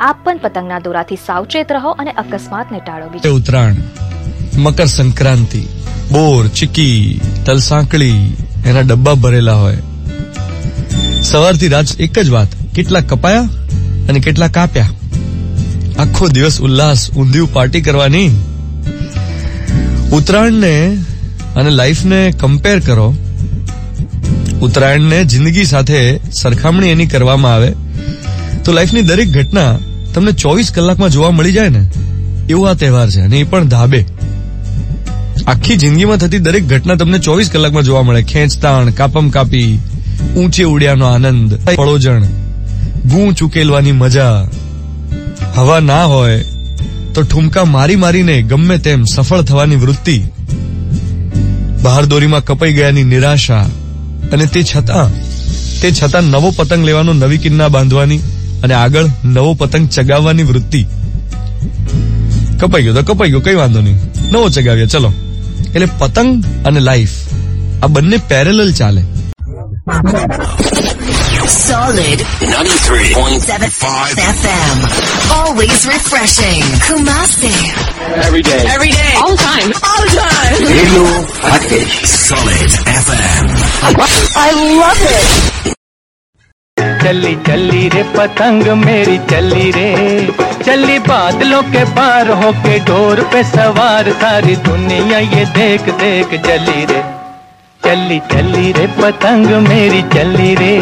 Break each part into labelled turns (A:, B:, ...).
A: આપ પણ પતંગના દોરાથી સાવચેત રહો અને અકસ્માતને ટાળો
B: એ ઉત્તરાયણ, મકર સંક્રાંતિ, બોર, ચીકી, તલસાંકળી, એના ડબ્બા ભરેલા હોય. સવારથી રાત એક જ વાત, કેટલા કપાયા અને કેટલા કાપ્યા? આખો દિવસ ઉલ્લાસ, ઊંધિયું પાર્ટી કરવાની. ઉત્તરાયણને અને લાઈફને કમ્પેર કરો. ઉત્તરાયણને જિંદગી સાથે સરખામણી એની કરવામાં આવે. તો લાઈફની દરેક ઘટના તમને ચોવીસ કલાકમાં જોવા મળી જાય ને, એવો આ તહેવાર છે અને એ પણ ધાબે. આખી જિંદગીમાં થતી દરેક ઘટના તમને ચોવીસ કલાકમાં જોવા મળે. ખેંચતાણ, કાપમ કાપી, ઊંચે ઉડ્યાનો આનંદ પળોજણ ગું ઉકેલવાની મજા. હવા ના હોય તો ઠુમકા મારી મારીને ગમે તેમ સફળ થવાની વૃત્તિ. બહારદોરીમાં કપાઈ ગયાની નિરાશા અને તે છતાં તે છતાં નવો પતંગ લેવાનો નવી કિન્ના બાંધવાની. અને આગળ નવો પતંગ ચગાવવાની વૃત્તિ કપાઈ ગયો તો કપાઈ ગયો કઈ વાંધો નહીં નવો ચગાવ્યા ચલો એટલે પતંગ અને લાઈફ આ બંને પેરેલલ ચાલે
C: Solid
D: 93.75
C: FM. Always refreshing. Kumasi.
D: every day.
C: Every day. All the time. All the time.
D: Radio Package. Solid FM.
C: I love it.
E: चली चली रे पतंग मेरी चली रे चली बादलों के पार होके डोर पे सवार सारी दुनिया ये देख देख जली रे चली चली रे पतंग मेरी चली रे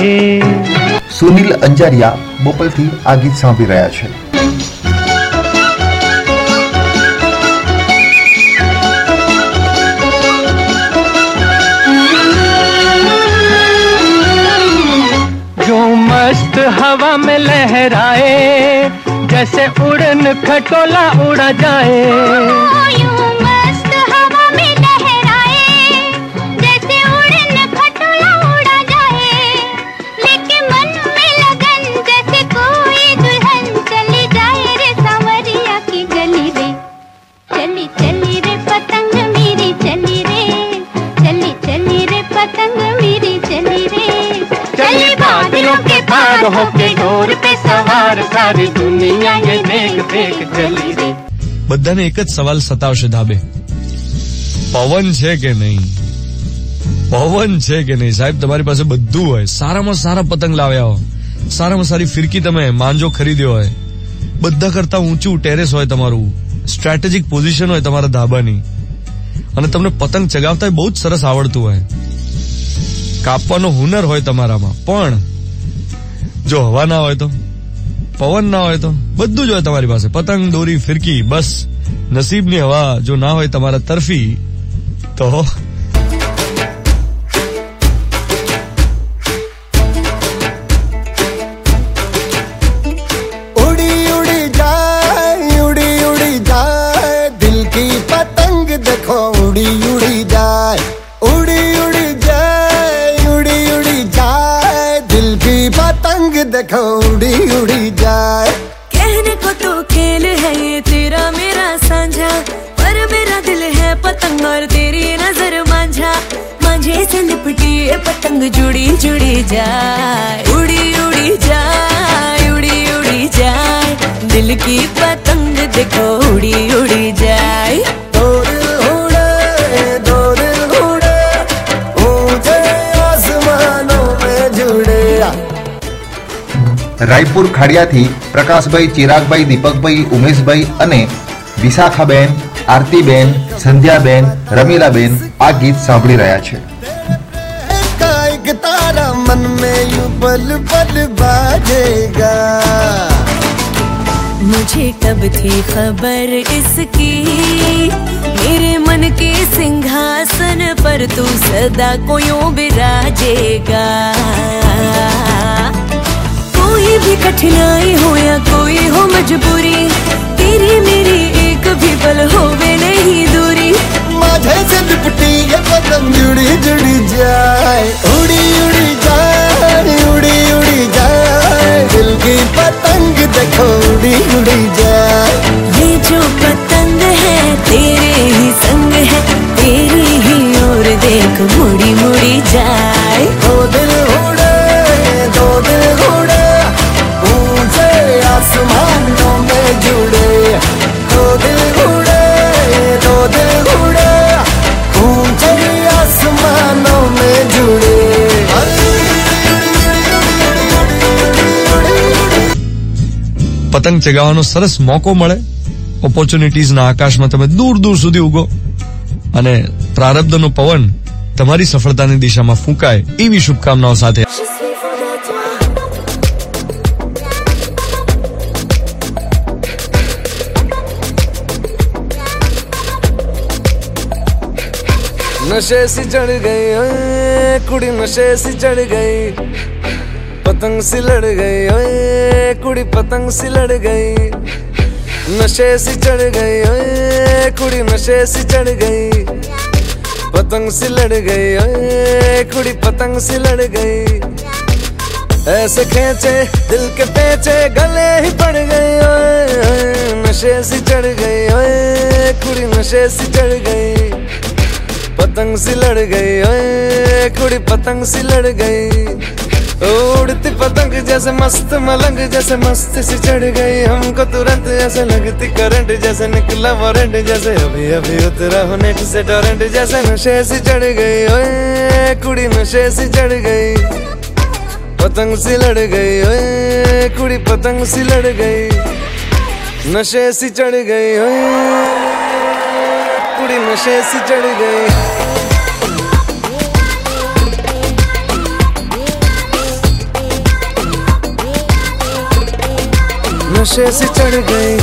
F: સુનિલ અંજારિયા બોપલથી આ ગીત સાંભળી રહ્યા છે
E: मस्त हवा में लहराए जैसे उड़न खटोला उड़ा जाए। बादलों के पार होके डोर पे सवार सारी दुनिया ये देख देख जली रे
B: બધાને એક જ સવાલ સતાવશે ધાબે પવન છે કે નહીં પવન છે કે નહીં સાહેબ તમારી પાસે બધું હોય સારામાં સારા પતંગ લાવ્યા હો સારામાં સારી ફિરકી તમે માંજો ખરીદ્યો હોય બધા કરતા ઊંચું ટેરેસ હોય તમારું સ્ટ્રેટેજિક પોઝિશન હોય તમારા ધાબાની અને તમને પતંગ ચગાવતા બહુ જ સરસ આવડતું હોય કાપવાનો હુનર હોય તમારામાં પણ જો હવા ના હોય તો પવન ના હોય તો બધું જ હોય તમારી પાસે પતંગ દોરી ફિરકી બસ નસીબની હવા જો ના હોય તમારા તરફી તો
G: उड़ी उड़ी जाए।
H: कहने को तो खेल है ये तेरा मेरा साझा। पर मेरा दिल है पतंग और तेरी नज़र मांझा। मांझे से लिपटी ये पतंग जुड़ी जुड़ी जाए। उड़ी उड़ी जाए, उड़ी उड़ी जाए। दिल की पतंग देखो, उड़ी उड़ी जाए।
F: રાયપુર ખાડિયાથી પ્રકાશભાઈ ચિરાગભાઈ દીપકભાઈ ઉમેશભાઈ અને વિશાખાબેન આરતીબેન સંધ્યાબેન રમીલાબેન આ ગીત સાંભળી રહ્યા છે
G: का एक तारा मन में यूं पल पल बाजेगा
H: मुझे कब थी खबर इसकी मेरे मन के सिंहासन पर तू सदा को यूं बिराजेगा कोई भी कठिनाई हो या कोई हो मजबूरी तेरी मेरी एक भी पल होवे नहीं दूरी।
G: माझे से लिपटी ये पतंग जुड़ी जुड़ी जाए उड़ी उड़ी जाए उड़ी उड़ी जाए दिल की पतंग देखो उड़ी उड़ी जाए।
H: ये
B: પતંગ ચગાવવાનો સરસ મોકો મળે ઓપોર્ચ્યુનિટીઝના આકાશમાં તમે દૂર દૂર સુધી ઉગો અને પ્રારબ્ધનો પવન તમારી સફળતાની દિશામાં ફૂંકાય એવી શુભકામનાઓ સાથે
I: नशे सी चढ़ गई ओए कुड़ी नशे सी चढ़ गई पतंग सी लड़ गई, ओए, कुड़ी पतंग सी लड़ गई। नशे सी चढ़ गई, ओए, कुड़ी नशे सी चढ़ गई। पतंग सी लड़ गई, ओए, कुड़ी पतंग सी लड़ गई। ऐसे खेचे, दिल के पेचे, गले ही पड़ गई ओए, नशे सी चढ़ गई, ओए, कुड़ी नशे सी चढ़ गई। पतंग सी लड़ गई, ओए, कुड़ी पतंग सी लड़ गई। उड़ती पतंग जैसे मस्त मलंग, जैसे मस्त सी चढ़ गई। हमको तुरंत ऐसे लगती करंट जैसे निकला वारंट जैसे अभी अभी उतरा हो नेट से टोरेंट जैसे नशे सी चढ़ गई। ओए, कुड़ी नशे सी चढ़ गई। पतंग सी लड़ गई, ओए, कुड़ी पतंग सी लड़ गई। नशे सी चढ़ गई, ओए, कुड़ी नशे सी चढ़ गई। नशे से चढ़ गई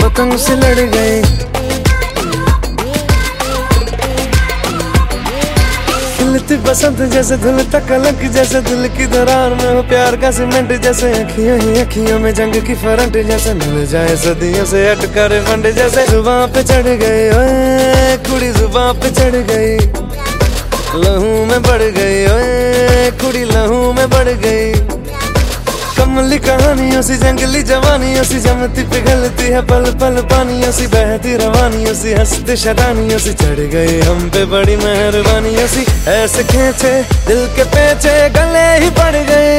I: पतंग से लड़ खिलती बसंत जैसे धुलता कलंक जैसे दिल की दरार में हो प्यार का सीमेंट जैसे अखियों ही अखियों में जंग की फरंट जैसे मिल जाए सदियों से अटका फंड जैसे जुबां पे चढ़ गई ओए, कुड़ी जुबां पे चढ़ गई। लहू में बढ़ गई ओए, कुड़ी लहू में बढ़ गई। कमली कहानियों सी, जंगली जवानियों सी जमती पिघलती है, पल पल पानियों सी, बहती रवानियों सी, हंसती शरानियों सी, चढ़ गई हम पे बड़ी मेहरबानियों सी। ऐसे खेचे, दिल के पेचे, गले ही पड़ गए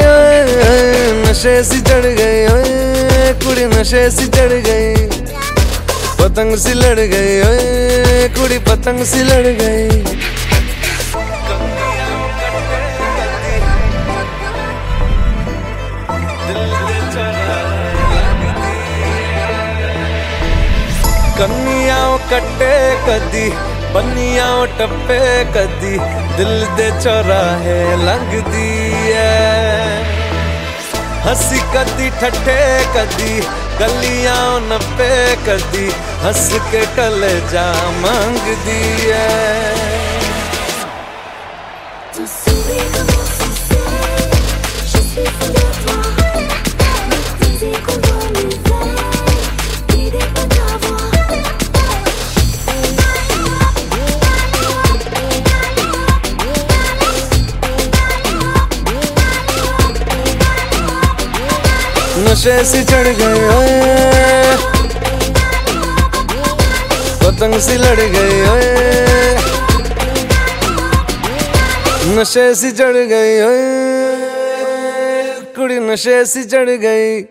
I: नशे सी चढ़ गई कुड़ी नशे सी चढ़ गई पतंग सी लड़ गई कुड़ी पतंग सी लड़ गई ਕੱਟੇ ਕਦੀ ਬੰਨੀਆਂ ਟੱਪੇ ਕਦੀ ਦਿਲ ਦੇ ਚੌਰਾਹੇ ਲੰਘਦੀ ਐ ਹੱਸੀ ਕਦੀ ਠੱਠੇ ਕਦੀ ਗਲੀਆਂ ਨੱਪੇ ਕਦੀ ਹੱਸ ਕੇ ਕਲੇਜਾ ਮੰਗਦੀ ਐ नशे से चढ़ गए पतंग से लड़ गए नशे से चढ़ गई कुड़ी नशे से चढ़ गई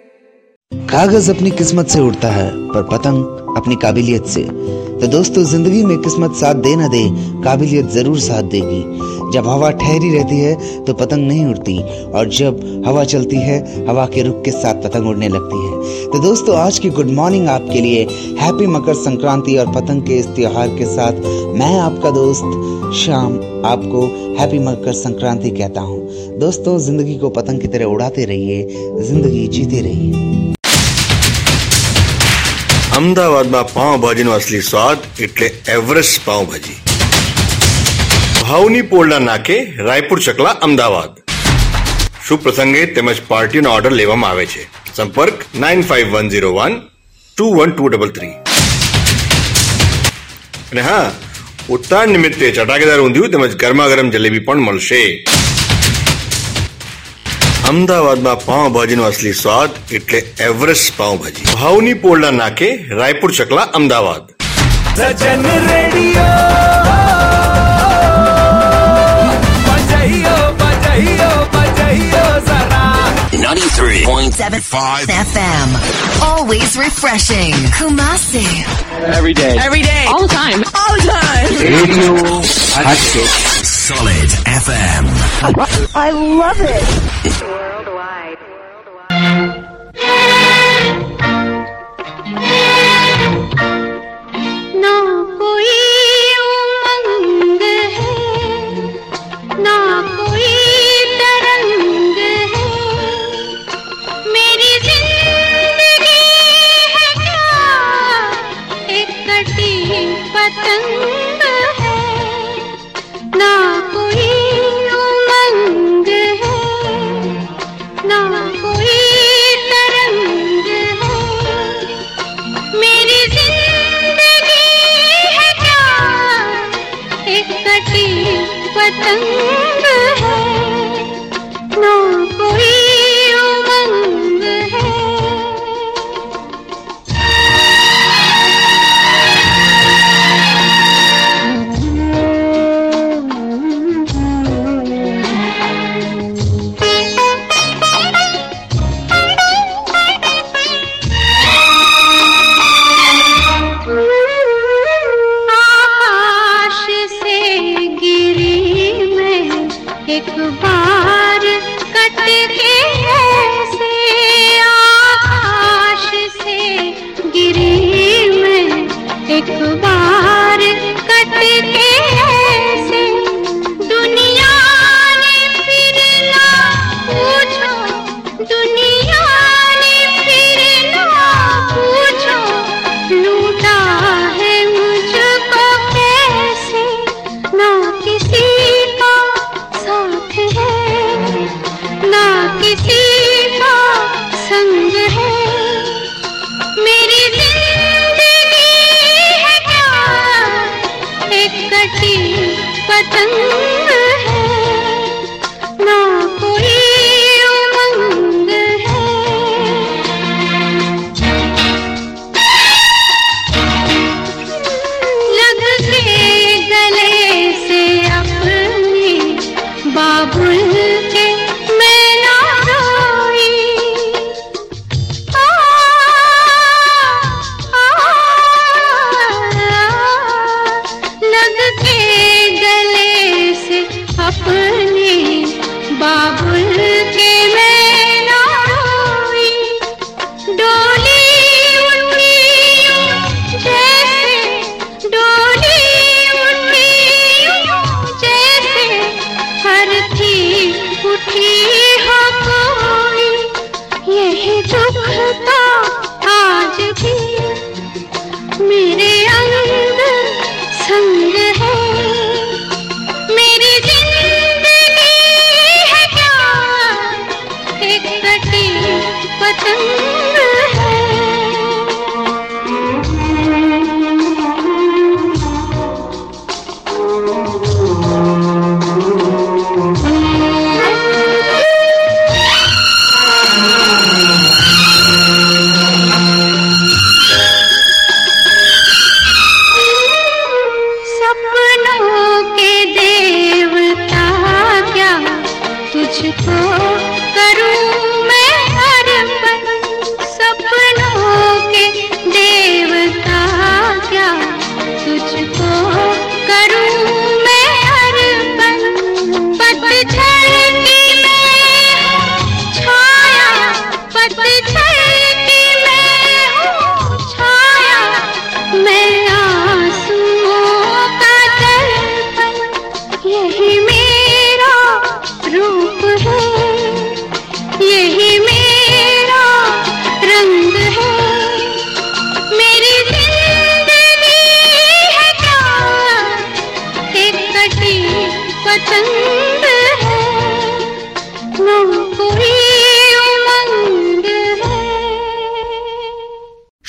J: कागज़ अपनी किस्मत से उड़ता है, पर पतंग अपनी काबिलियत से। तो दोस्तों, ज़िंदगी में किस्मत साथ दे ना दे, काबिलियत ज़रूर साथ देगी। जब हवा ठहरी रहती है तो पतंग नहीं उड़ती, और जब हवा चलती है, हवा के रुख के साथ पतंग उड़ने लगती है। तो दोस्तों, आज की गुड मॉर्निंग आपके लिए हैप्पी मकर संक्रांति और पतंग के इस त्योहार के साथ मैं आपका दोस्त शाम आपको हैप्पी मकर संक्रांति कहता हूँ। दोस्तों, ज़िंदगी को पतंग की तरह उड़ाते रहिए, ज़िंदगी जीते रहिए।
K: અમદાવાદમાં પાઉંભાજીનો અસલી સ્વાદ એટલે એવરેસ્ટ પાઉંભાજી. ભાવની પોળના નાકે રાયપુર ચકલા અમદાવાદ. શુભ પ્રસંગે તેમજ પાર્ટીનો ઓર્ડર લેવામાં આવે છે? સંપર્ક nine five one zero one two one two double three. અને હા ઉત્તરાયણ નિમિત્તે ચટાકેદાર ઊંધિયું તેમજ ગરમા ગરમ જલેબી પણ મળશે. અમદાવાદમાં પાઉંભાજીનો અસલી સ્વાદ એટલે એવરેસ્ટ પાઉંભાજી ભાવની પોળના નાકે
I: Raipur Chakla Ahmedabad
C: Sajan FM. Always refreshing. Kumasi.
D: Every day.
C: Every day. All the time. All the time.
D: Radio. Solid FM.
C: I love it.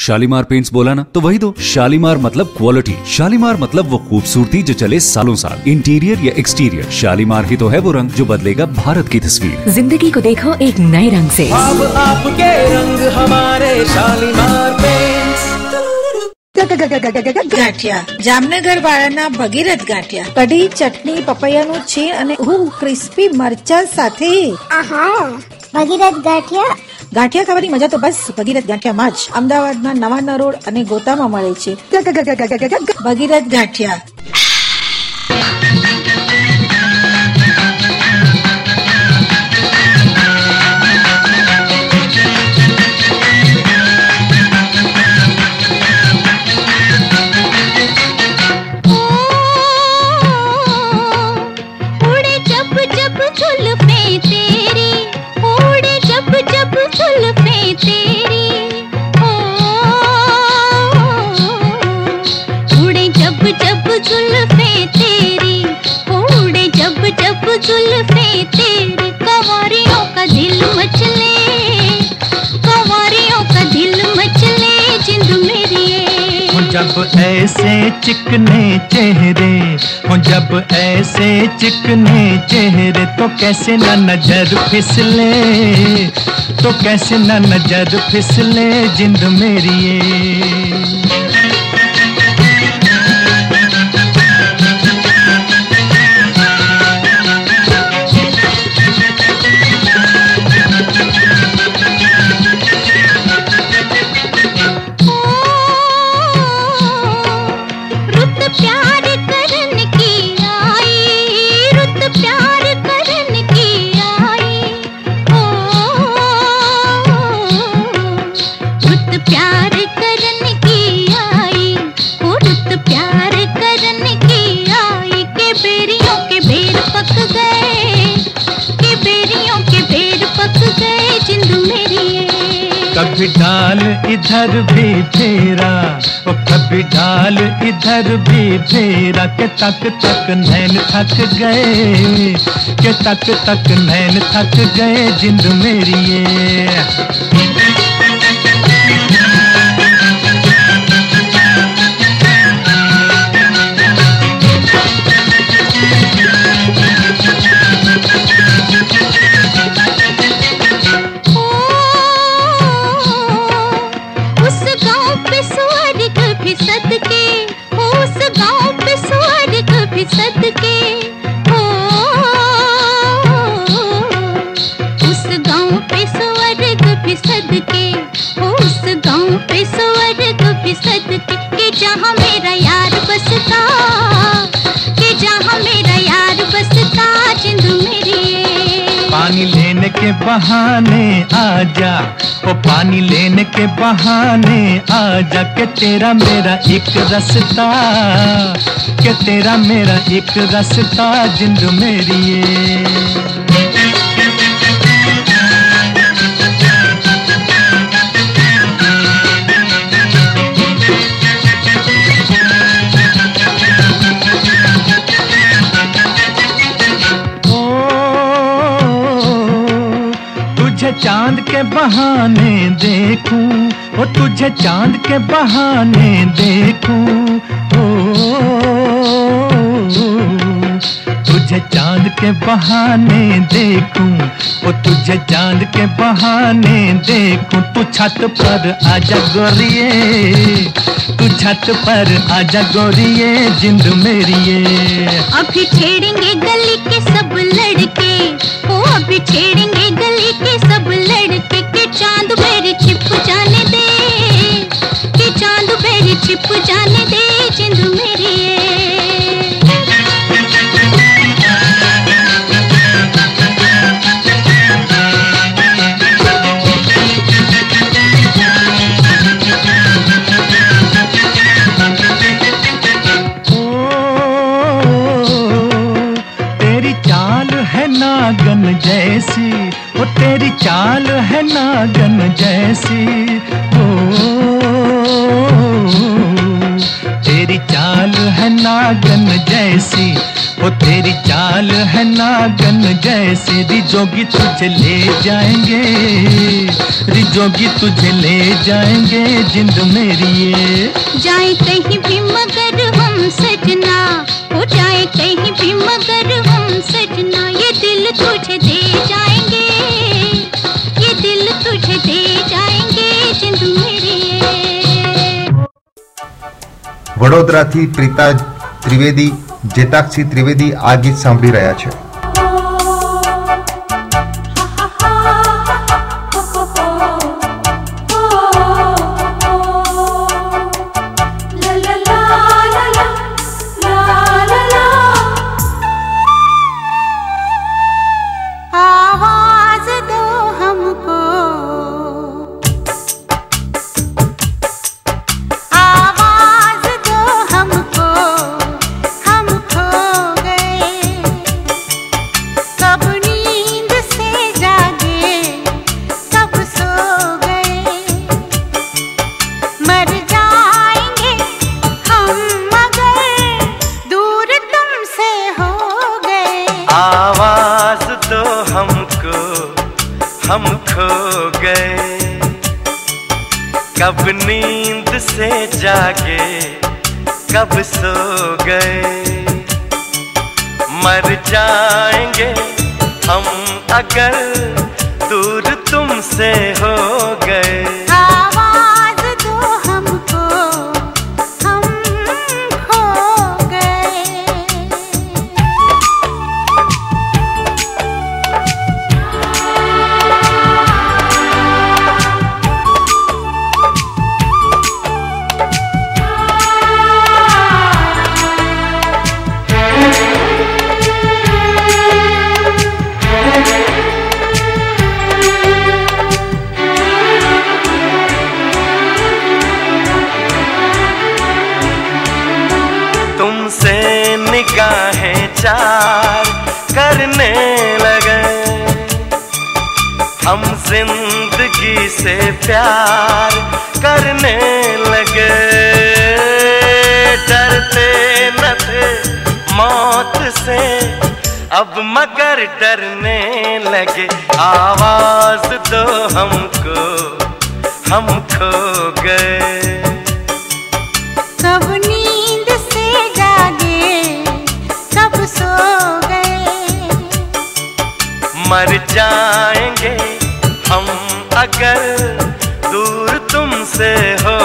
L: Shalimar paints बोला ना तो वही दो। शालीमार मतलब क्वालिटी शालीमार मतलब वो खूबसूरती जो चले सालों साल। इंटीरियर या एक्सटीरियर शालीमार ही तो है वो रंग जो बदलेगा भारत की तस्वीर।
M: ज़िंदगी को देखो एक नए रंग
I: ऐसी आपके रंग हमारे शालीमार पेंट्स
N: ગાંઠિયા જામનગર વાળાના ભગીરથ ગાંઠિયા. કઢી ચટણી પપૈયાનું છે અને ક્રિસ્પી મરચા સાથે. ભગીરથ ગાંઠિયા. ખાવાની મજા તો બસ. ભગીરથ ગાંઠિયામાં જ. અમદાવાદમાં નવાના રોડ અને ગોતામાં મળે છે. ભગીરથ ગાંઠિયા.
O: जब
E: ऐसे चिकने चेहरे हो, जब ऐसे चिकने चेहरे तो कैसे न नज़र फिसले? तो कैसे न नज़र फिसले जिंद मेरी ये?
O: जिंद मेरी
E: कभी डाल इधर भी फेरा और कभी डाल इधर भी फेरा, के तक तक नैन थक गए, के तक तक नैन थक गए जिंद मेरी ये
O: भी सदके उस गाँव पे स्वर्ग भी कि जहाँ मेरा यार बसता, कि जहाँ मेरा यार बसता जिंद मेरी।
E: पानी लेने के बहाने आजा, ओ पानी लेने के बहाने आजा, के तेरा मेरा एक रास्ता, के तेरा मेरा एक रास्ता जिंद मेरी बहाने देखूँ ओ तुझे चाँद के बहाने देखूँ। के बहाने देखूँ ओ तुझे चाँद के बहाने देखूँ। तू छत पर आजा गोरिए, तू छत पर आजा गोरिए, जिंद मेरी ये।
O: अभी छेड़ेंगे गली के सब लड़के, ओ अभी छेड़ेंगे गली के सब लड़के, के चाँद मेरे छिप जाने दे, के चाँद मेरे छिप जाने दे।
E: नागन जैसी, वो तेरी चाल है नागन जैसी। ओ, तेरी चाल है नागन जैसी ओ तेरी चाल है नागन जैसी। रिजोगी तुझे ले जाएँगे रिजोगी तुझे ले जाएँगे, जिंद मेरी ये।
O: जाए कहीं भी मगर हम सजना हो जाए कहीं भी मगर हम सजना ये दिल तुझे दे जाएंगे ये दिल तुझे दे जाएंगे जिंद मेरी ये
F: વડોદરાથી પ્રીતા ત્રિવેદી જેતાક્ષી ત્રિવેદી આ ગીત સાંભળી રહ્યા છે
C: गए। कब नींद से जागे, कब सो गए। मर जाएँगे हम अगर दूर तुमसे हो गए। करने लगे। हम ज़िंदगी से प्यार करने लगे। डरते न थे मौत से, अब मगर डरने लगे। आवाज़ दो हमको, हम खो गए। मर जाएँगे। हम अगर दूर तुमसे हो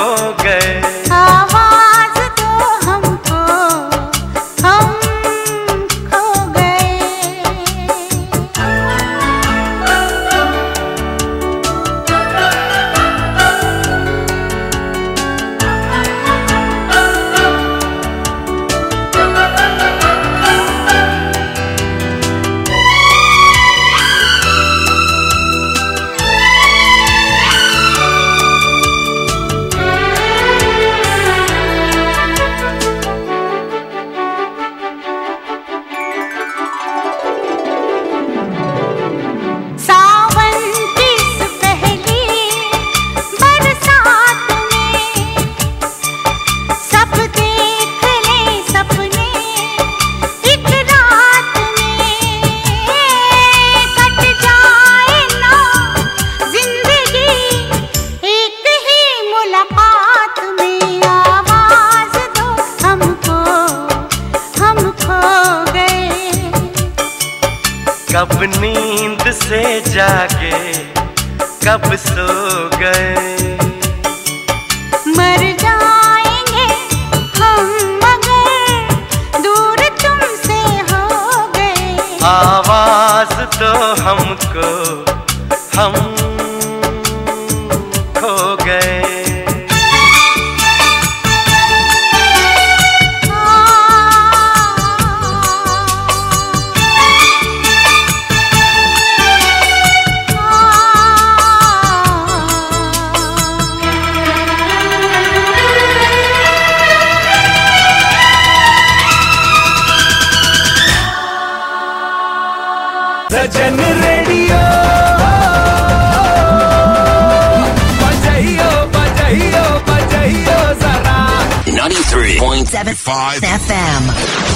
P: 93.75 FM.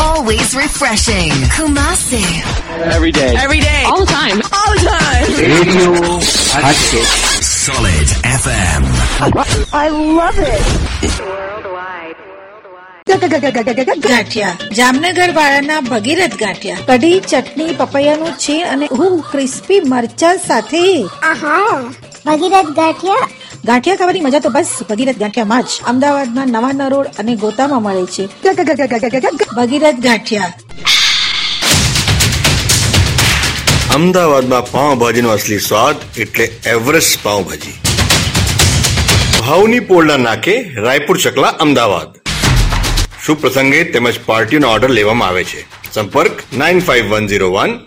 P: Always refreshing. Kumasi.
D: Every day.
P: Every day.
Q: All the time.
P: All the time.
D: Radio Hatchet. Solid FM.
N: I love it. ગાંઠિયા જામનગર વાળાના ભગીરથ ગાંઠિયા કઢી ચટણી પપૈયાનું છીણ અને ઉહ ક્રિસ્પી મરચા સાથે ભગીરથ ગાંઠિયા ગાંઠિયા ખાવાની મજા તો બસ. ભગીરથ ગાંઠિયામાં જ. અમદાવાદમાં નવા નરોડ અને ગોતામાં મળે છે. ભગીરથ ગાંઠિયા.
R: અમદાવાદમાં પાવભાજીનો અસલી સ્વાદ એટલે એવરેસ્ટ પાવભાજી ભાવની પોળના નાકે રાયપુર ચકલા અમદાવાદ. શુભ પ્રસંગે તેમજ પાર્ટીનો ઓર્ડર લેવામાં આવે છે? સંપર્ક nine five one zero one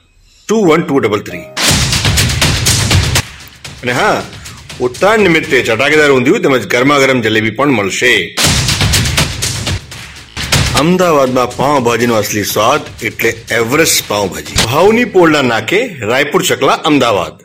R: two one two double three. અને હા ઉત્તરાયણ નિમિત્તે ચટાકેદાર ઊંધિયું તેમજ ગરમા ગરમ જલેબી પણ મળશે. અમદાવાદમાં પાઉંભાજીનો અસલી સ્વાદ એટલે એવરેસ્ટ પાવભાજી ભાવની પોળના નાકે રાયપુર ચકલા અમદાવાદ.